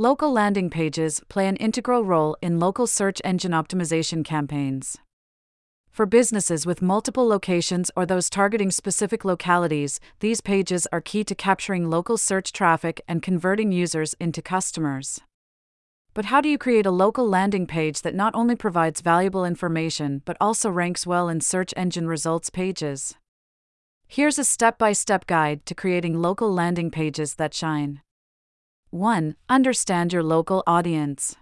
Local landing pages play an integral role in local search engine optimization campaigns. For businesses with multiple locations or those targeting specific localities, these pages are key to capturing local search traffic and converting users into customers. But how do you create a local landing page that not only provides valuable information but also ranks well in search engine results pages? Here's a step by step guide to creating local landing pages that shine. 1. Understand your local audience.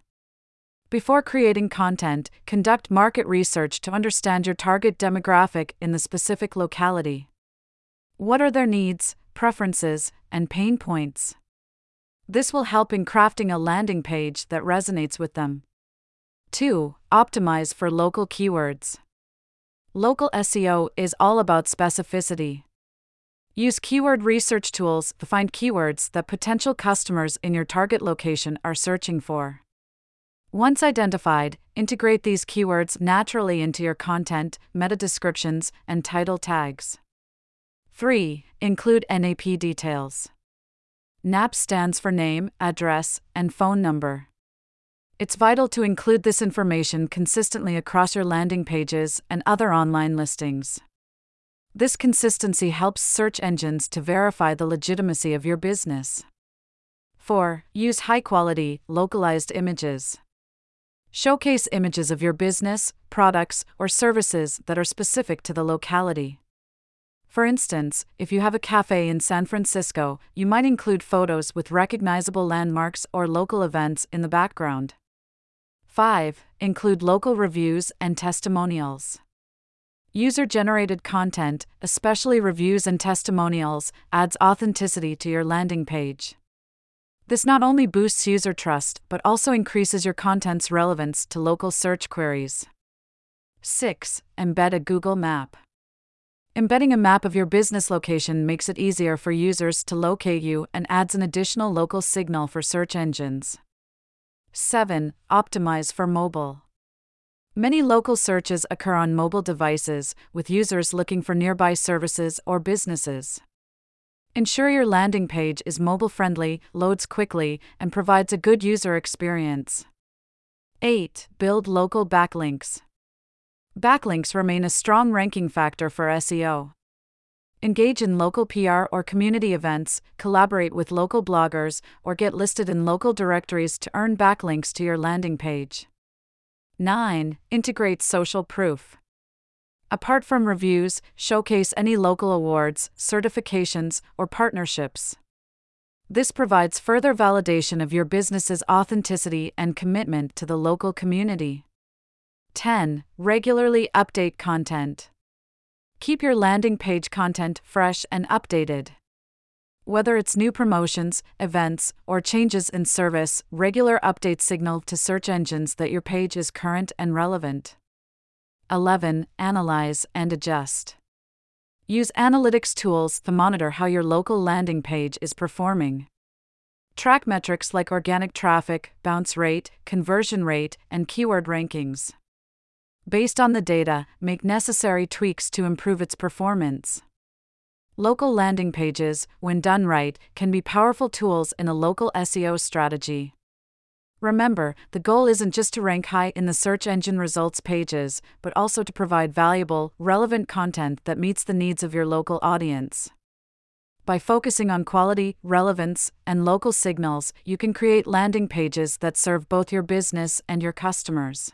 Before creating content, conduct market research to understand your target demographic in the specific locality. What are their needs, preferences, and pain points? This will help in crafting a landing page that resonates with them. 2. Optimize for local keywords. Local SEO is all about specificity. Use keyword research tools to find keywords that potential customers in your target location are searching for. Once identified, integrate these keywords naturally into your content, meta descriptions, and title tags. 3. Include NAP details. NAP stands for name, address, and phone number. It's vital to include this information consistently across your landing pages and other online listings. This consistency helps search engines to verify the legitimacy of your business. 4. Use high quality, localized images. Showcase images of your business, products, or services that are specific to the locality. For instance, if you have a cafe in San Francisco, you might include photos with recognizable landmarks or local events in the background. 5. Include local reviews and testimonials. User generated content, especially reviews and testimonials, adds authenticity to your landing page. This not only boosts user trust but also increases your content's relevance to local search queries. 6. Embed a Google Map. Embedding a map of your business location makes it easier for users to locate you and adds an additional local signal for search engines. 7. Optimize for mobile. Many local searches occur on mobile devices, with users looking for nearby services or businesses. Ensure your landing page is mobile friendly, loads quickly, and provides a good user experience. 8. Build local backlinks. Backlinks remain a strong ranking factor for SEO. Engage in local PR or community events, collaborate with local bloggers, or get listed in local directories to earn backlinks to your landing page. 9. Integrate social proof. Apart from reviews, showcase any local awards, certifications, or partnerships. This provides further validation of your business's authenticity and commitment to the local community. 10. Regularly update content. Keep your landing page content fresh and updated. Whether it's new promotions, events, or changes in service, regular updates signal to search engines that your page is current and relevant. 11. Analyze and adjust. Use analytics tools to monitor how your local landing page is performing. Track metrics like organic traffic, bounce rate, conversion rate, and keyword rankings. Based on the data, make necessary tweaks to improve its performance. Local landing pages, when done right, can be powerful tools in a local SEO strategy. Remember, the goal isn't just to rank high in the search engine results pages, but also to provide valuable, relevant content that meets the needs of your local audience. By focusing on quality, relevance, and local signals, you can create landing pages that serve both your business and your customers.